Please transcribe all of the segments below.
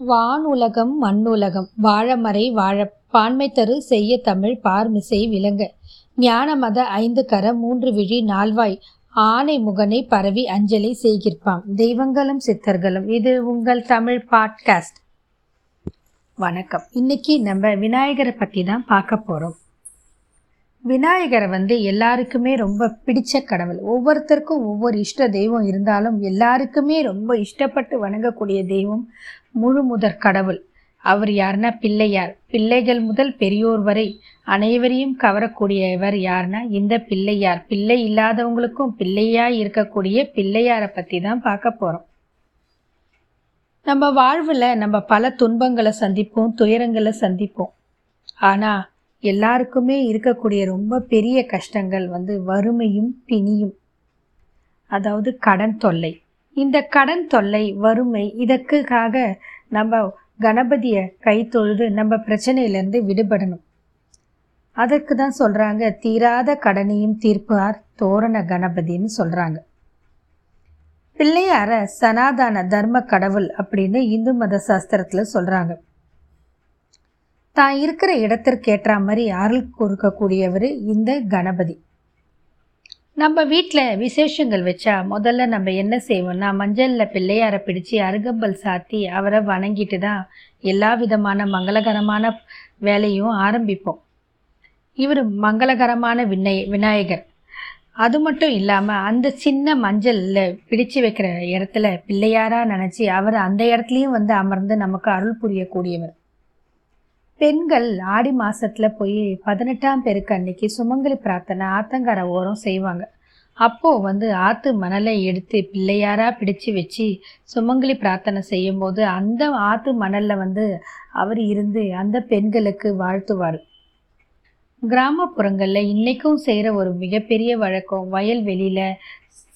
வானுலகம் மண்ணுலகம். வாழமறை வாழ பான்மை தரு செய்ய தமிழ் பார்மிசை விளங்க. ஞான மத ஐந்து கர மூன்று விழி நால்வாய். ஆனை முகனை பரவி அஞ்சலி செய்கிற்பாம். தெய்வங்களும் சித்தர்களும். இது உங்கள் தமிழ் பாட்காஸ்ட். வணக்கம். இன்னைக்கு நம்ம விநாயகரை பற்றி தான் பார்க்க போகிறோம் விநாயகரை வந்து எல்லாருக்குமே ரொம்ப பிடிச்ச கடவுள். ஒவ்வொருத்தருக்கும் ஒவ்வொரு இஷ்ட தெய்வம் இருந்தாலும் எல்லாருக்குமே ரொம்ப இஷ்டப்பட்டு வணங்கக்கூடிய தெய்வம் முழு முதற் கடவுள். அவர் யாருன்னா பிள்ளையார். பிள்ளைகள் முதல் பெரியோர் வரை அனைவரையும் கவரக்கூடியவர் யாருன்னா இந்த பிள்ளையார். பிள்ளை இல்லாதவங்களுக்கும் பிள்ளையாய் இருக்கக்கூடிய பிள்ளையாரை பற்றி தான் பார்க்க போகிறோம் நம்ம வாழ்வில் நம்ம பல துன்பங்களை சந்திப்போம் துயரங்களை சந்திப்போம். ஆனால் எல்லாருக்குமே இருக்கக்கூடிய ரொம்ப பெரிய கஷ்டங்கள் வந்து வறுமையும் பிணியும். அதாவது கடன் தொல்லை. இந்த கடன் தொல்லை வறுமை இதற்காக நம்ம கணபதியை கை தொழுது நம்ம பிரச்சனையிலேருந்து விடுபடணும். அதற்கு தான் சொல்கிறாங்க தீராத கடனையும் தீர்ப்பார் தோரண கணபதின்னு சொல்கிறாங்க பிள்ளையார சனாதன தர்ம கடவுள் அப்படின்னு இந்து மத சாஸ்திரத்தில் சொல்கிறாங்க தான் இருக்கிற இடத்திற்கு ஏற்ற மாதிரி அருள் கொடுக்கக்கூடியவர் இந்த கணபதி. நம்ம வீட்டில் விசேஷங்கள் வச்சா முதல்ல நம்ம என்ன செய்வோம்னா மஞ்சளில் பிள்ளையாரை பிடிச்சி அருகம்பல் சாத்தி அவரை வணங்கிட்டு தான் எல்லா விதமான மங்களகரமான வேலையும் ஆரம்பிப்போம். இவர் மங்களகரமான விநாய விநாயகர். அது மட்டும் இல்லாமல் அந்த சின்ன மஞ்சளில் பிடிச்சு வைக்கிற இடத்துல பிள்ளையாராக நினச்சி அவர் அந்த இடத்துலையும் வந்து அமர்ந்து நமக்கு அருள் புரியக்கூடியவர். பெண்கள் ஆடி மாதத்தில் போய் பதினெட்டாம் பெருக்கு அன்னைக்கு சுமங்கலி பிரார்த்தனை ஆத்தங்கர ஓரம் செய்வாங்க. அப்போது வந்து ஆற்று மணலை எடுத்து பிள்ளையாராக பிடிச்சு வச்சு சுமங்கலி பிரார்த்தனை செய்யும்போது அந்த ஆற்று மணலில் வந்து அவர் இருந்து அந்த பெண்களுக்கு வாழ்த்துவார். கிராமப்புறங்களில் இன்றைக்கும் செய்கிற ஒரு மிகப்பெரிய வழக்கம் வயல்வெளியில்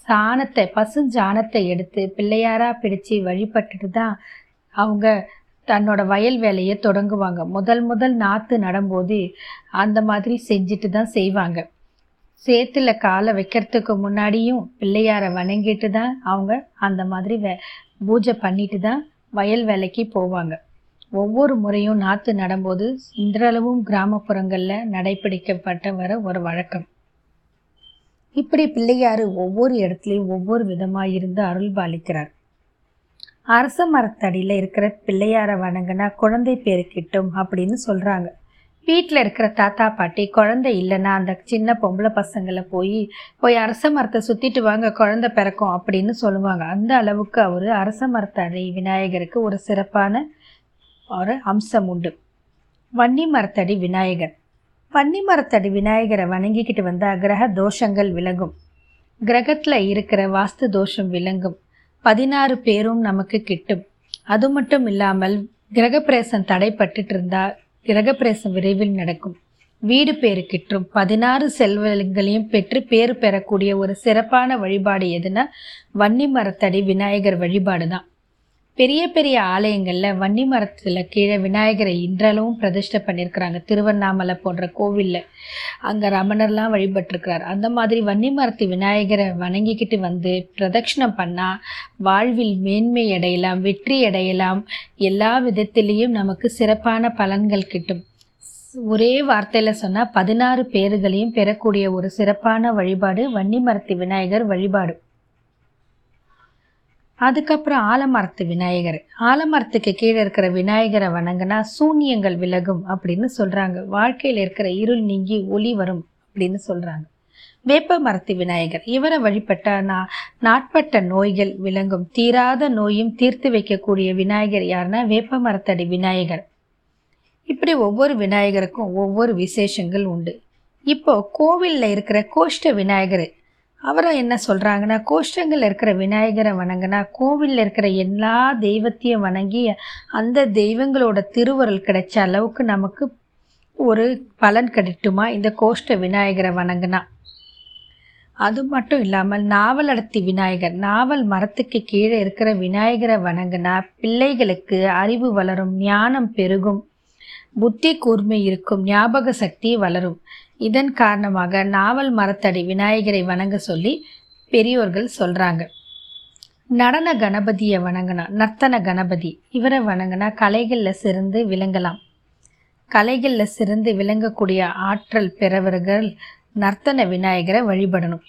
சாணத்தை பசுஞ்சாணத்தை எடுத்து பிள்ளையாராக பிடிச்சு வழிபட்டுட்டு தான் அவங்க தன்னோட வயல் வேலையை தொடங்குவாங்க. முதல் முதல் நாற்று நடும்போது அந்த மாதிரி செஞ்சுட்டு தான் செய்வாங்க. சேத்துல காலை வைக்கிறதுக்கு முன்னாடியும் பிள்ளையாரை வணங்கிட்டு தான் அவங்க அந்த மாதிரி வே பூஜை பண்ணிட்டு தான் வயல் வேலைக்கு போவாங்க. ஒவ்வொரு முறையும் நாற்று நடும்போது இன்றளவும் கிராமப்புறங்களில் நடைபிடிக்கப்பட்ட வர ஒரு வழக்கம். இப்படி பிள்ளையார் ஒவ்வொரு இடத்துலையும் ஒவ்வொரு விதமாக இருந்து அருள் பாலிக்கிறார் அரச மரத்தடியில் இருக்கிற பிள்ளையாரை வணங்கினா குழந்தை பேர் கிட்டும் அப்படின்னு சொல்கிறாங்க வீட்டில் இருக்கிற தாத்தா பாட்டி குழந்தை இல்லைன்னா அந்த சின்ன பொம்பளை பசங்களை போய் போய் அரச மரத்தை சுற்றிட்டு வாங்க குழந்தை பிறக்கும் அப்படின்னு சொல்லுவாங்க. அந்த அளவுக்கு அவர் அரச மரத்தடி விநாயகருக்கு ஒரு சிறப்பான ஒரு அம்சம் உண்டு. வன்னி மரத்தடி விநாயகர். வன்னி மரத்தடி விநாயகரை வணங்கிக்கிட்டு வந்தால் கிரக தோஷங்கள் விளங்கும் கிரகத்தில் இருக்கிற வாஸ்து தோஷம் விளங்கும் பதினாறு பேரும் நமக்கு கிட்டும். அது மட்டும் இல்லாமல் கிரகப்பிரேசம் தடைப்பட்டுட்டு இருந்தால் கிரகப்பிரேசம் விரைவில் நடக்கும். வீடு பேரு கிட்டும் பதினாறு செல்வங்களையும் பெற்று பேறு பெறக்கூடிய ஒரு சிறப்பான வழிபாடு எதுனா வன்னி மரத்தடி விநாயகர் வழிபாடு தான் பெரிய பெரிய ஆலயங்களில் வன்னி மரத்தில் கீழே விநாயகரை இன்றளவும் பிரதிஷ்டை பண்ணியிருக்கிறாங்க திருவண்ணாமலை போன்ற கோவிலில். அங்கே ரமணர்லாம் வழிபட்டிருக்கிறார். அந்த மாதிரி வன்னி மரத்து விநாயகரை வணங்கிக்கிட்டு வந்து பிரதட்சிணம் பண்ணால் வாழ்வில் மேன்மை அடையலாம் வெற்றி அடையலாம். எல்லா விதத்திலையும் நமக்கு சிறப்பான பலன்கள் கிட்டும். ஒரே வார்த்தையில் சொன்னால் பதினாறு பேர்களையும் பெறக்கூடிய ஒரு சிறப்பான வழிபாடு வன்னி மரத்து விநாயகர் வழிபாடு. அதுக்கப்புறம் ஆலமரத்து விநாயகர். ஆலமரத்துக்கு கீழே இருக்கிற விநாயகரை வணங்கினா சூன்யங்கள் விலகும் அப்படின்னு சொல்கிறாங்க வாழ்க்கையில் இருக்கிற இருள் நீங்கி ஒளி வரும் அப்படின்னு சொல்கிறாங்க வேப்ப மரத்து விநாயகர் இவரை வழிபட்டா நா நாட்பட்ட நோய்கள் விளங்கும். தீராத நோயும் தீர்த்து வைக்கக்கூடிய விநாயகர் யாருன்னா வேப்ப மரத்தடி விநாயகர். இப்படி ஒவ்வொரு விநாயகருக்கும் ஒவ்வொரு விசேஷங்கள் உண்டு. இப்போ கோவிலில் இருக்கிற கோஷ்ட விநாயகர் அவரை என்ன சொல்கிறாங்கன்னா கோஷ்டங்கள் இருக்கிற விநாயகரை வணங்கினா கோவிலில் இருக்கிற எல்லா தெய்வத்தையும் வணங்கி அந்த தெய்வங்களோட திருவருள் கிடைச்ச அளவுக்கு நமக்கு ஒரு பலன் கிடைக்குமா? இந்த கோஷ்ட விநாயகரை வணங்கினா. அது மட்டும் இல்லாமல் நாவல் அடர்த்தி விநாயகர் நாவல் மரத்துக்கு கீழே இருக்கிற விநாயகரை வணங்கினா பிள்ளைகளுக்கு அறிவு வளரும் ஞானம் பெருகும். புத்தி கூர்மை இருக்கும் ஞாபக சக்தி வளரும். இதன் காரணமாக நாவல் மரத்தடி விநாயகரை வணங்க சொல்லி பெரியோர்கள் சொல்கிறாங்க நடன கணபதியை வணங்கினா நர்த்தன கணபதி இவரை வணங்கினா கலைகளில் சிறந்து விளங்கலாம். கலைகளில் சிறந்து விளங்கக்கூடிய ஆற்றல் பெறவர்கள் நர்த்தன விநாயகரை வழிபடணும்.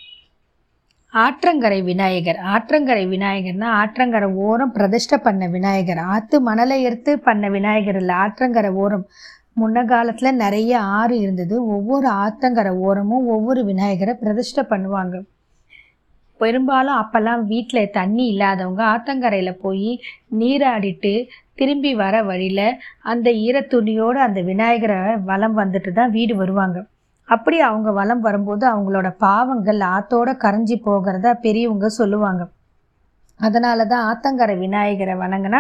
ஆற்றங்கரை விநாயகர். ஆற்றங்கரை விநாயகர்னா ஆற்றங்கரை ஓரம் பிரதிஷ்டை பண்ண விநாயகர். ஆற்று மணலை எடுத்து பண்ண விநாயகர் இல்லை. ஆற்றங்கரை ஓரம். முன்ன காலத்தில் நிறைய ஆறு இருந்தது. ஒவ்வொரு ஆற்றங்கரை ஓரமும் ஒவ்வொரு விநாயகரை பிரதிஷ்டை பண்ணுவாங்க. பெரும்பாலும் அப்போல்லாம் வீட்டில் தண்ணி இல்லாதவங்க ஆற்றங்கரையில் போய் நீராடிட்டு திரும்பி வர வழியில் அந்த ஈரத்துணியோடு அந்த விநாயகரை வலம் வந்துட்டு தான் வீடு வருவாங்க. அப்படி அவங்க வலம் வரும்போது அவங்களோட பாவங்கள் ஆத்தோட கரைஞ்சி போகிறத பெரியவங்க சொல்லுவாங்க. அதனால தான் ஆத்தங்கரை விநாயகரை வணங்கினா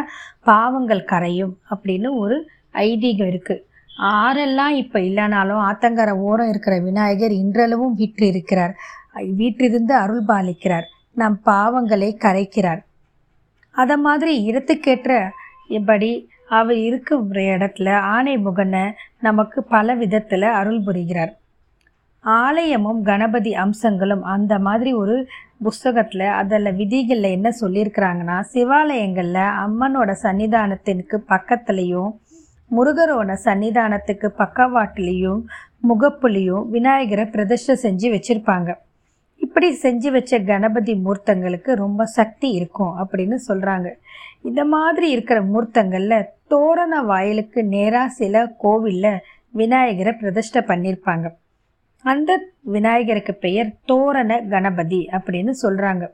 பாவங்கள் கரையும் அப்படின்னு ஒரு ஐதீகம் இருக்குது ஆறெல்லாம் இப்போ இல்லைனாலும் ஆத்தங்கரை ஓரம் இருக்கிற விநாயகர் இன்றளவும் வீற்றிருக்கிறார். வீற்றிருந்து அருள் பாலிக்கிறார். நம் பாவங்களை கரைக்கிறார். அதை மாதிரி இடத்துக்கேற்ற இப்படி அவர் இருக்கும் இடத்துல ஆணை முகனை நமக்கு பல விதத்தில் அருள் புரிகிறார். ஆலயமும் கணபதி அம்சங்களும் அந்த மாதிரி ஒரு புஸ்தகத்தில் அதில் விதிகளில் என்ன சொல்லியிருக்கிறாங்கன்னா சிவாலயங்களில் அம்மனோட சன்னிதானத்திற்கு பக்கத்துலேயும் முருகரோட சன்னிதானத்துக்கு பக்கவாட்டிலையும் முகப்புலையும் விநாயகரை பிரதிஷ்டை செஞ்சு வச்சுருப்பாங்க. இப்படி செஞ்சு வச்ச கணபதி மூர்த்தங்களுக்கு ரொம்ப சக்தி இருக்கும் அப்படின்னு சொல்கிறாங்க இந்த மாதிரி இருக்கிற மூர்த்தங்களில் தோரண வாயிலுக்கு நேராக சில கோவிலில் விநாயகரை பிரதிஷ்டை பண்ணியிருப்பாங்க அந்த விநாயகருக்கு பெயர் தோரண கணபதி அப்படின்னு சொல்கிறாங்க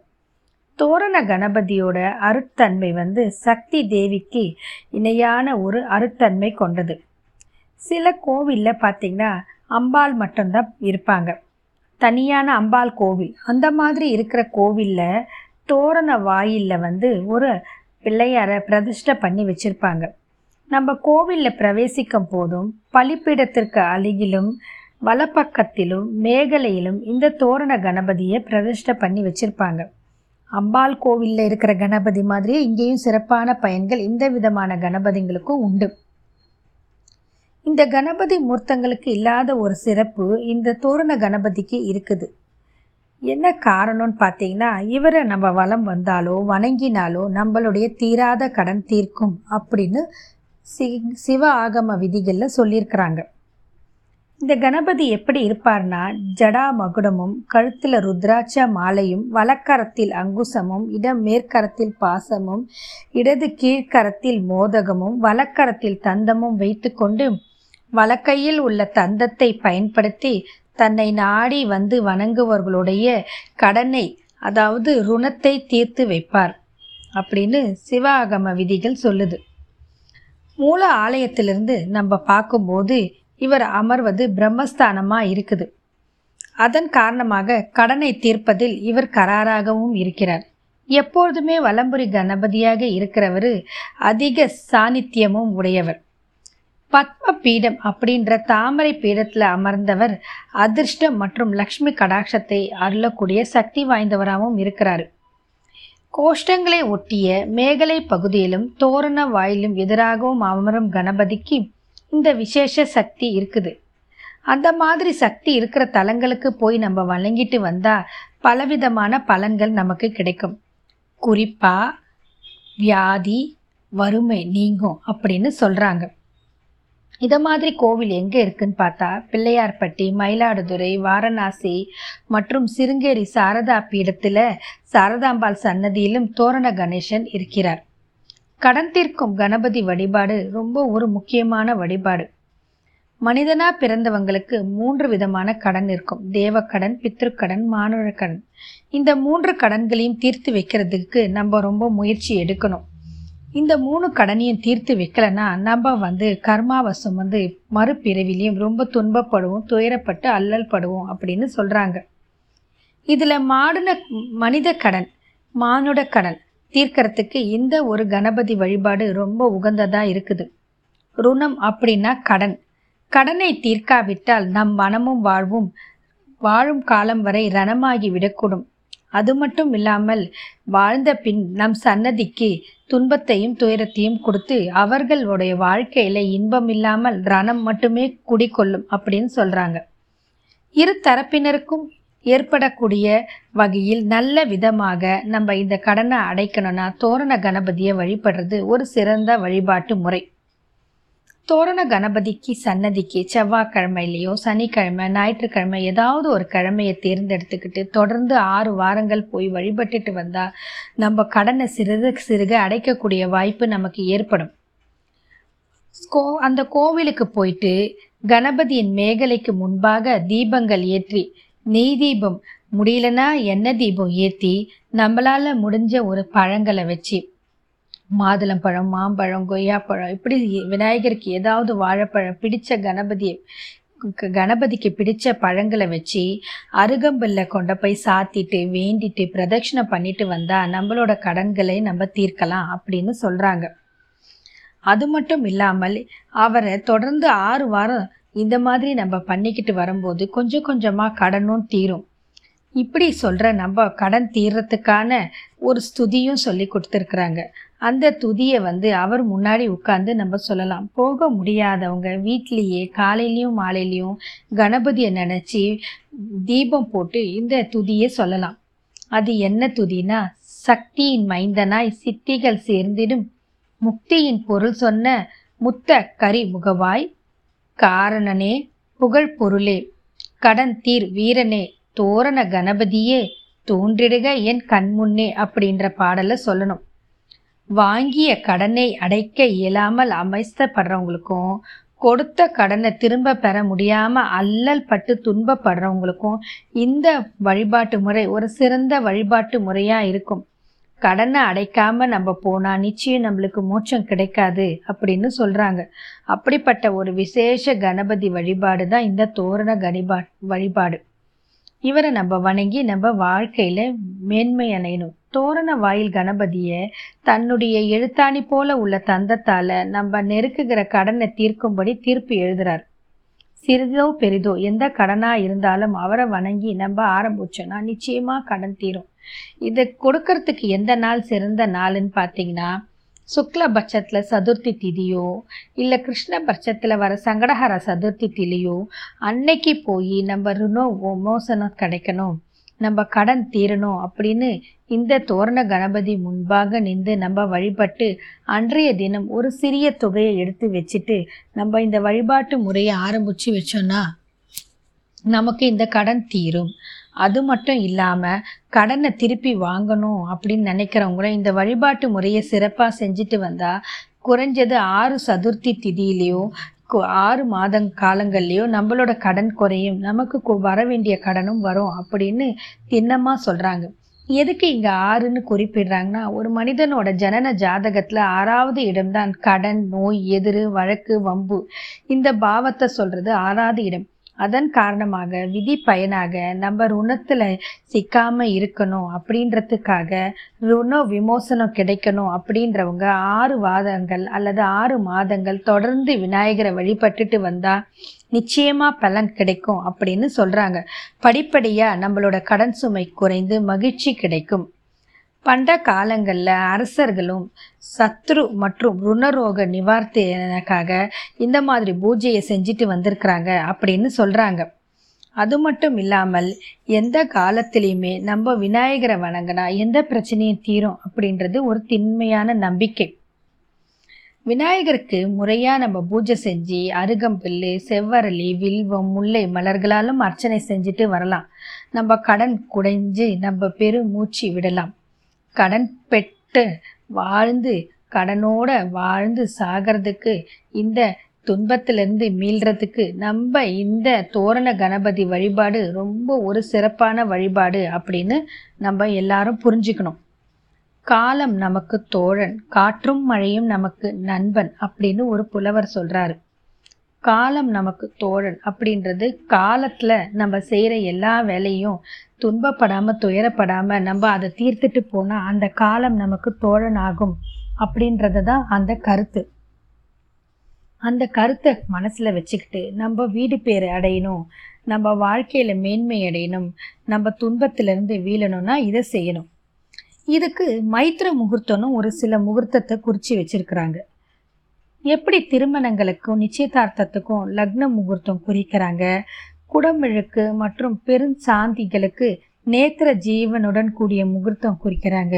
தோரண கணபதியோட அருட்தன்மை வந்து சக்தி தேவிக்கு இணையான ஒரு அருட்தன்மை கொண்டது. சில கோவிலில் பார்த்திங்கன்னா அம்பாள் மட்டும்தான் இருப்பாங்க. தனியான அம்பாள் கோவில். அந்த மாதிரி இருக்கிற கோவிலில் தோரண வாயிலில் வந்து ஒரு பிள்ளையாரை பிரதிஷ்டை பண்ணி வச்சுருப்பாங்க. நம்ம கோவிலில் பிரவேசிக்கும் போதும் பலிப்பிடத்திற்கு அருகிலும் வலப்பக்கத்திலும் மேகலையிலும் இந்த தோரண கணபதியை பிரதிஷ்டை பண்ணி வச்சுருப்பாங்க. அம்பாள் கோவிலில் இருக்கிற கணபதி மாதிரியே இங்கேயும் சிறப்பான பயன்கள் இந்த விதமான கணபதிங்களுக்கும் உண்டு. இந்த கணபதி மூர்த்தங்களுக்கு இல்லாத ஒரு சிறப்பு இந்த தோரண கணபதிக்கு இருக்குது. என்ன காரணம்னு பார்த்தீங்கன்னா இவரை நம்ம வளம் வந்தாலோ வணங்கினாலோ நம்மளுடைய தீராத கடன் தீர்க்கும் அப்படின்னு சி சிவ ஆகம விதிகளில் சொல்லியிருக்கிறாங்க. இந்த கணபதி எப்படி இருப்பார்னா ஜடா மகுடமும் கழுத்தில் ருத்ராட்ச மாலையும் வலக்கரத்தில் அங்குசமும் இடம் மேற்கரத்தில் பாசமும் இடது கீழ்கரத்தில் மோதகமும் வலக்கரத்தில் தந்தமும் வைத்துக்கொண்டு வலக்கையில் உள்ள தந்தத்தை பயன்படுத்தி தன்னை நாடி வந்து வணங்குவர்களுடைய கடனை அதாவது ருணத்தை தீர்த்து வைப்பார் அப்படின்னு சிவாகம விதிகள் சொல்லுது. மூல ஆலயத்திலிருந்து நம்ம பார்க்கும்போது இவர் அமர்வது பிரம்மஸ்தானமாக இருக்குது. அதன் காரணமாக கடனை தீர்ப்பதில் இவர் கராராகவும் இருக்கிறார். எப்பொழுதுமே வலம்புரி கணபதியாக இருக்கிறவர் அதிக சாநித்தியமும் உடையவர். பத்ம பீடம் அப்படின்ற தாமரை பீடத்தில் அமர்ந்தவர் அதிர்ஷ்டம் மற்றும் லக்ஷ்மி கடாட்சத்தை அருளக்கூடிய சக்தி வாய்ந்தவராகவும் இருக்கிறார். கோஷ்டங்களை ஒட்டிய மேகலை பகுதியிலும் தோரண வாயிலும் எதிராகவும் அமரும் கணபதிக்கு இந்த விசேஷ சக்தி இருக்குது. அந்த மாதிரி சக்தி இருக்கிற தலங்களுக்கு போய் நம்ம வழங்கிட்டு வந்தால் பலவிதமான பலன்கள் நமக்கு கிடைக்கும். குறிப்பாக வியாதி வறுமை நீங்கும் அப்படின்னு சொல்கிறாங்க இதை மாதிரி கோவில் எங்கே இருக்குன்னு பார்த்தா பிள்ளையார்பட்டி மயிலாடுதுறை வாரணாசி மற்றும் சிருங்கேரி சாரதா பீடத்தில் சாரதாம்பாள் சன்னதியிலும் தோரண கணேசன் இருக்கிறார். கடன் தீர்க்கும் கணபதி வழிபாடு ரொம்ப ஒரு முக்கியமான வழிபாடு. மனிதனா பிறந்தவங்களுக்கு மூன்று விதமான கடன் இருக்கும். தேவக்கடன் பித்ருக்கடன் மானுட கடன் இந்த மூன்று கடன்களையும் தீர்த்து வைக்கிறதுக்கு நம்ம ரொம்ப முயற்சி எடுக்கணும். இந்த மூணு கடனையும் தீர்த்து வைக்கலன்னா நம்ம வந்து கர்மாவசம் வந்து மறுபிறவிலையும் ரொம்ப துன்பப்படுவோம் துயரப்பட்டு அல்லல் படுவோம் அப்படின்னு சொல்கிறாங்க இதில் மாடுன மனித கடன் மானுட கடன் தீர்க்கறதுக்கு இந்த ஒரு கணபதி வழிபாடு ரொம்ப உகந்ததாக இருக்குது. ருணம் அப்படின்னா கடன். கடனை தீர்க்காவிட்டால் நம் மனமும் வாழ்வும் வாழும் காலம் வரை ரணமாகி விடக்கூடும். அது மட்டும் இல்லாமல் வாழ்ந்த பின் நம் சன்னதிக்கு துன்பத்தையும் துயரத்தையும் கொடுத்து அவர்களுடைய வாழ்க்கையில இன்பம் இல்லாமல் ரணம் மட்டுமே குடிக்கொள்ளும் அப்படின்னு சொல்றாங்க. இரு தரப்பினருக்கும் ஏற்படக்கூடிய வகையில் நல்ல விதமாக நம்ம இந்த கடனை அடைக்கணும்னா தோரண கணபதியை வழிபடுறது ஒரு சிறந்த வழிபாட்டு முறை. தோரண கணபதிக்கு சன்னதிக்கு செவ்வாய்க்கிழமையிலையோ சனிக்கிழமை ஞாயிற்றுக்கிழமை ஏதாவது ஒரு கிழமையை தேர்ந்தெடுத்துக்கிட்டு தொடர்ந்து ஆறு வாரங்கள் போய் வழிபட்டுட்டு வந்தால் நம்ம கடனை சிறுக சிறுக அடைக்கக்கூடிய வாய்ப்பு நமக்கு ஏற்படும். கோ அந்த கோவிலுக்கு போயிட்டு கணபதியின் மேகலைக்கு முன்பாக தீபங்கள் ஏற்றி நெய் தீபம். முடியலனா எண்ணெய் தீபம் ஏற்றி நம்மளால் முடிஞ்ச ஒரு பழங்களை வச்சு மாதுளம்பழம் மாம்பழம் கொய்யாப்பழம் இப்படி விநாயகருக்கு ஏதாவது வாழைப்பழம் பிடித்த கணபதியை கணபதிக்கு பிடிச்ச பழங்களை வச்சு அருகம்பில்ல கொண்டு போய் சாத்திட்டு வேண்டிட்டு பிரதட்சணை பண்ணிட்டு வந்தா நம்மளோட கடன்களை நம்ம தீர்க்கலாம் அப்படின்னு சொல்றாங்க. அது மட்டும் இல்லாமல் அவரை தொடர்ந்து ஆறு வாரம் இந்த மாதிரி நம்ம பண்ணிக்கிட்டு வரும்போது கொஞ்சம் கொஞ்சமாக கடனும் தீரும். இப்படி சொல்கிற நம்ம கடன் தீர்றதுக்கான ஒரு ஸ்துதியும் சொல்லி கொடுத்துருக்குறாங்க. அந்த துதியை வந்து அவர் முன்னாடி உட்காந்து நம்ம சொல்லலாம். போக முடியாதவங்க வீட்லேயே காலையிலையும் மாலையிலையும் கணபதியை நினச்சி தீபம் போட்டு இந்த துதியை சொல்லலாம். அது என்ன துதினா சக்தியின் மைந்தனாய் சித்திகள் சேர்ந்திடும் முக்தியின் பொருள் சொன்ன முத்த கரி முகவாய் காரணனே புகழ் பொருளே. கடன் தீர் வீரனே தோரண கணபதியே தோன்றிடுக என் கண்முன்னே அப்படின்ற பாடலை சொல்லணும். வாங்கிய கடனை அடைக்க இயலாமல் அமைஸ்தப்படுறவங்களுக்கும் கொடுத்த கடனை திரும்ப பெற முடியாம அல்லல் பட்டு துன்பப்படுறவங்களுக்கும் இந்த வழிபாட்டு முறை ஒரு சிறந்த வழிபாட்டு முறையா இருக்கும். கடனை அடைக்காம நம்ம போனால் நிச்சயம் நம்மளுக்கு மோட்சம் கிடைக்காது அப்படின்னு சொல்கிறாங்க அப்படிப்பட்ட ஒரு விசேஷ கணபதி வழிபாடு தான் இந்த தோரண கணிபா வழிபாடு. இவரை நம்ம வணங்கி நம்ம வாழ்க்கையில் மேன்மை அணையணும் தோரண வாயில் கணபதியை தன்னுடைய எழுத்தாணி போல உள்ள தந்தத்தால் நம்ம நெருக்குகிற கடனை தீர்க்கும்படி தீர்ப்பு எழுதுறார். சிறிதோ பெரிதோ எந்த கடனாக இருந்தாலும் அவரை வணங்கி நம்ம ஆரம்பிச்சோன்னா நிச்சயமாக கடன் தீரும். இதை கொடுக்கறதுக்கு எந்த நாள் சிறந்த நாள்னு பார்த்தீங்கன்னா சுக்ல பட்சத்தில் சதுர்த்தி திதியோ இல்லை கிருஷ்ண பட்சத்தில் வர சங்கடஹர சதுர்த்தி திதியோ அன்னைக்கு போய் நம்ம ருணோ மோசனம் கிடைக்கணும். நம்ம கடன் தீரணும் அப்படின்னு இந்த தோரண கணபதி முன்பாக நின்று நம்ம வழிபட்டு அன்றைய தினம் ஒரு சிறிய தொகையை எடுத்து வச்சுட்டு நம்ம இந்த வழிபாட்டு முறையை ஆரம்பித்து வச்சோன்னா நமக்கு இந்த கடன் தீரும். அது மட்டும் இல்லாமல் கடனை திருப்பி வாங்கணும் அப்படின்னு நினைக்கிறவங்களும் இந்த வழிபாட்டு முறையை சிறப்பாக செஞ்சுட்டு வந்தால் குறைஞ்சது ஆறு சதுர்த்தி திதியிலையும் ஆறு மாத காலங்கள்லேயோ நம்மளோட கடன் குறையும். நமக்கு வர வேண்டிய கடனும் வரும் அப்படின்னு திண்ணமாக சொல்கிறாங்க எதுக்கு இங்கே ஆறுன்னு குறிப்பிடுறாங்கன்னா ஒரு மனிதனோட ஜனன ஜாதகத்தில் ஆறாவது இடம்தான் கடன் நோய் எதிர் வழக்கு வம்பு. இந்த பாவத்தை சொல்கிறது ஆறாவது இடம். அதன் காரணமாக விதி பயனாக நம்ம ருணத்தில் சிக்காமல் இருக்கணும் அப்படின்றதுக்காக ருண விமோசனம் கிடைக்கணும் அப்படின்றவங்க ஆறு வாதங்கள் அல்லது ஆறு மாதங்கள் தொடர்ந்து விநாயகரை வழிபட்டுட்டு வந்தால் நிச்சயமாக பலன் கிடைக்கும் அப்படின்னு சொல்கிறாங்க படிப்படியாக நம்மளோட கடன் சுமை குறைந்து மகிழ்ச்சி கிடைக்கும். பண்ட காலங்களில் அரசர்களும் சத்ரு மற்றும் ருணரோக நிவார்த்தனக்காக இந்த மாதிரி பூஜையை செஞ்சுட்டு வந்திருக்கிறாங்க அப்படின்னு சொல்கிறாங்க அது மட்டும் இல்லாமல் எந்த காலத்திலையுமே நம்ம விநாயகரை வணங்கினா எந்த பிரச்சனையும் தீரும் அப்படின்றது ஒரு திண்மையான நம்பிக்கை. விநாயகருக்கு முறையாக நம்ம பூஜை செஞ்சு அருகம்பில்லு செவ்வரளி வில்வம் முல்லை மலர்களாலும் அர்ச்சனை செஞ்சுட்டு வரலாம். நம்ம கடன் குடைஞ்சு நம்ம பெரு மூச்சு விடலாம். கடன் பெற்று வாழ்ந்து கடனோட வாழ்ந்து சாகிறதுக்கு இந்த துன்பத்திலிருந்து மீள்றதுக்கு நம்ம இந்த தோரண கணபதி வழிபாடு ரொம்ப ஒரு சிறப்பான வழிபாடு அப்படின்னு நம்ம எல்லாரும் புரிஞ்சுக்கணும். காலம் நமக்கு தோழன் காற்றும் மழையும் நமக்கு நண்பன் அப்படின்னு ஒரு புலவர் சொல்கிறாரு காலம் நமக்கு தோழன் அப்படின்றது காலத்தில் நம்ம செய்கிற எல்லா வேலையும் துன்பப்படாமல் துயரப்படாமல் நம்ம அதை தீர்த்துட்டு போனால் அந்த காலம் நமக்கு தோழன் ஆகும் அப்படின்றது தான் அந்த கருத்து. அந்த கருத்தை மனசில் வச்சுக்கிட்டு நம்ம வீடு பேர் அடையணும் நம்ம வாழ்க்கையில் மேன்மை அடையணும் நம்ம துன்பத்திலேருந்து வீழணும்னா இதை செய்யணும். இதுக்கு மைத்திர முகூர்த்தம்னு ஒரு சில முகூர்த்தத்தை குறித்து வச்சுருக்குறாங்க. எப்படி திருமணங்களுக்கும் நிச்சயதார்த்தத்துக்கும் லக்ன முகூர்த்தம் குறிக்கிறாங்க? குடமிழுக்கு மற்றும் பெருஞ்சாந்திகளுக்கு நேத்திர ஜீவனுடன் கூடிய முகூர்த்தம் குறிக்கிறாங்க.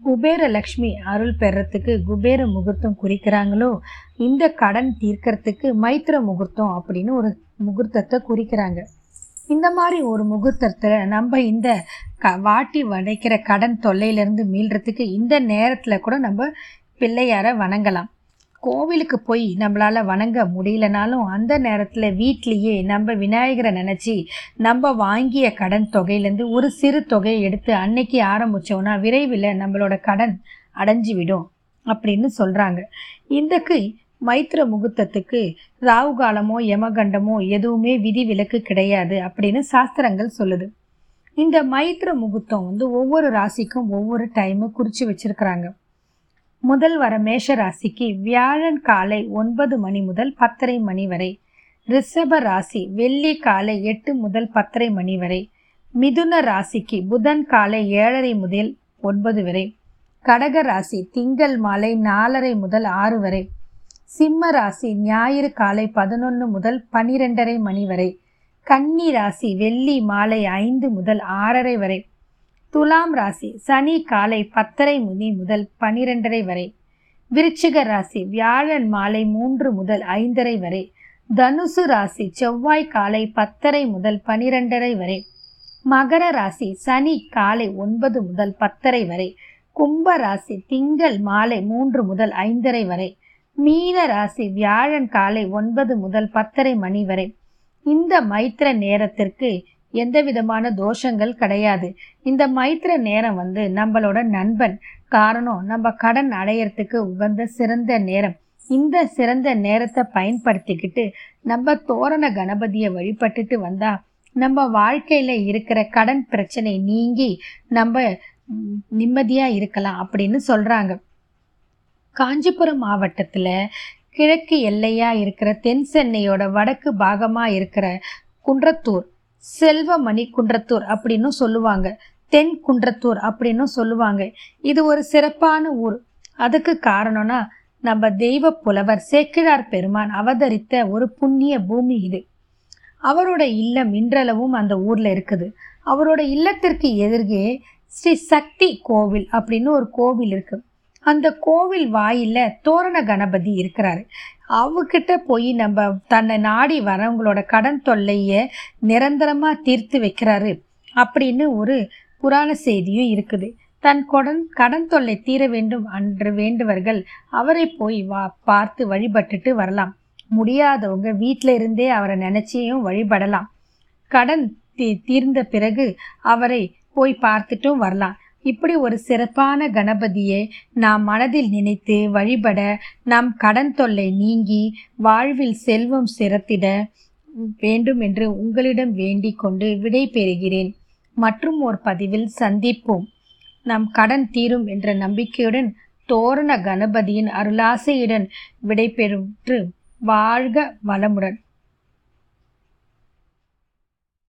குபேர லக்ஷ்மி அருள் பெறத்துக்கு குபேர முகூர்த்தம் குறிக்கிறாங்களோ? இந்த கடன் தீர்க்கறதுக்கு மைத்திர முகூர்த்தம் அப்படின்னு ஒரு முகூர்த்தத்தை குறிக்கிறாங்க. இந்த மாதிரி ஒரு முகூர்த்தத்தை நம்ம இந்த க வாட்டி வடைக்கிற கடன் தொல்லையிலேருந்து மீள்றதுக்கு இந்த நேரத்தில் கூட நம்ம பிள்ளையாரை வணங்கலாம். கோவிலுக்கு போய் நம்மளால் வணங்க முடியலனாலும் அந்த நேரத்தில் வீட்லேயே நம்ம விநாயகரை நினச்சி நம்ம வாங்கிய கடன் தொகையிலேருந்து ஒரு சிறு தொகையை எடுத்து அன்னைக்கு ஆரம்பித்தோன்னா விரைவில் நம்மளோட கடன் அடைஞ்சு விடும் அப்படின்னு சொல்கிறாங்க இந்தக்கு மைத்திர முகூர்த்தத்துக்கு ராகு காலமோ யமகண்டமோ எதுவுமே விதி விலக்கு கிடையாது அப்படின்னு சாஸ்திரங்கள் சொல்லுது. இந்த மைத்திர முகூர்த்தம் வந்து ஒவ்வொரு ராசிக்கும் ஒவ்வொரு டைமு குறித்து வச்சுருக்கிறாங்க. முதல் வர மேஷராசிக்கு வியாழன் காலை ஒன்பது மணி முதல் பத்தரை மணி வரை. ரிஷப ராசி வெள்ளி காலை எட்டு முதல் பத்தரை மணி வரை. மிதுன ராசிக்கு புதன் காலை ஏழரை முதல் ஒன்பது வரை. கடக ராசி திங்கள் மாலை நாலரை முதல் ஆறு வரை. சிம்ம ராசி ஞாயிறு காலை பதினொன்று முதல் பனிரெண்டரை மணி வரை. கன்னி ராசி வெள்ளி மாலை ஐந்து முதல் ஆறரை வரை. துலாம் ராசி சனி காலை பத்தரை மணி முதல் பனிரெண்டரை வரை. விருச்சிக ராசி வியாழன் மாலை மூன்று முதல் ஐந்தரை வரை. தனுசு ராசி செவ்வாய் காலை பத்தரை முதல் பனிரெண்டரை வரை. மகர ராசி சனி காலை ஒன்பது முதல் பத்தரை வரை. கும்ப ராசி திங்கள் மாலை மூன்று முதல் ஐந்தரை வரை. மீன ராசி வியாழன் காலை ஒன்பது முதல் பத்தரை மணி வரை. இந்த மைத்திர நேரத்திற்கு எந்த விதமான தோஷங்கள் கிடையாது. இந்த மைத்திர நேரம் வந்து நம்மளோட நண்பன் காரணம் நம்ம கடன் அடையறதுக்கு உகந்த சிறந்த நேரம். இந்த சிறந்த நேரத்தை பயன்படுத்திக்கிட்டு நம்ம தோரண கணபதியை வழிபட்டுட்டு வந்தா நம்ம வாழ்க்கையில இருக்கிற கடன் பிரச்சனை நீங்கி நம்ம நிம்மதியாக நிம்மதியா இருக்கலாம் அப்படின்னு சொல்றாங்க. காஞ்சிபுரம் மாவட்டத்தில் கிழக்கு எல்லையா இருக்கிற தென் சென்னையோட வடக்கு பாகமா இருக்கிற குன்றத்தூர் செல்வமணி குன்றத்தூர் அப்படின்னு சொல்லுவாங்க. தென் குன்றத்தூர் அப்படின்னு சொல்லுவாங்க. இது ஒரு சிறப்பான ஊர். அதுக்கு காரணம்னா நம்ம தெய்வ புலவர் சேக்கிழார் பெருமான் அவதரித்த ஒரு புண்ணிய பூமி இது. அவரோட இல்லம் இன்றளவும் அந்த ஊர்ல இருக்குது. அவரோட இல்லத்திற்கு எதிர்கே ஸ்ரீ சக்தி கோவில் அப்படின்னு ஒரு கோவில் இருக்கு. அந்த கோவில் வாயில தோரண கணபதி இருக்கிறாரு. அவகிட்ட போய் நம்ம தன்னை நாடி வரவங்களோட கடன் தொல்லைய நிரந்தரமா தீர்த்து வைக்கிறாரு அப்படின்னு ஒரு புராண செய்தியும் இருக்குது. தன் கொடன் கடன் தொல்லை தீர வேண்டும் அன்று வேண்டுவர்கள் அவரை போய் வா பார்த்து வழிபட்டுட்டு வரலாம். முடியாதவங்க வீட்டில் இருந்தே அவரை நினச்சியும் வழிபடலாம். கடன் தீ தீர்ந்த பிறகு அவரை போய் பார்த்துட்டும் வரலாம். இப்படி ஒரு சிறப்பான கணபதியை நாம் மனதில் நினைத்து வழிபட நம் கடன் தொல்லை நீங்கி வாழ்வில் செல்வம் சிறத்திட வேண்டும் என்று உங்களிடம் வேண்டிக் கொண்டு விடை பெறுகிறேன் மற்றும் ஒரு பதிவில் சந்திப்போம். நம் கடன் தீரும் என்ற நம்பிக்கையுடன் தோரண கணபதியின் அருளாசையுடன் விடைபெற்று வாழ்க வளமுடன்.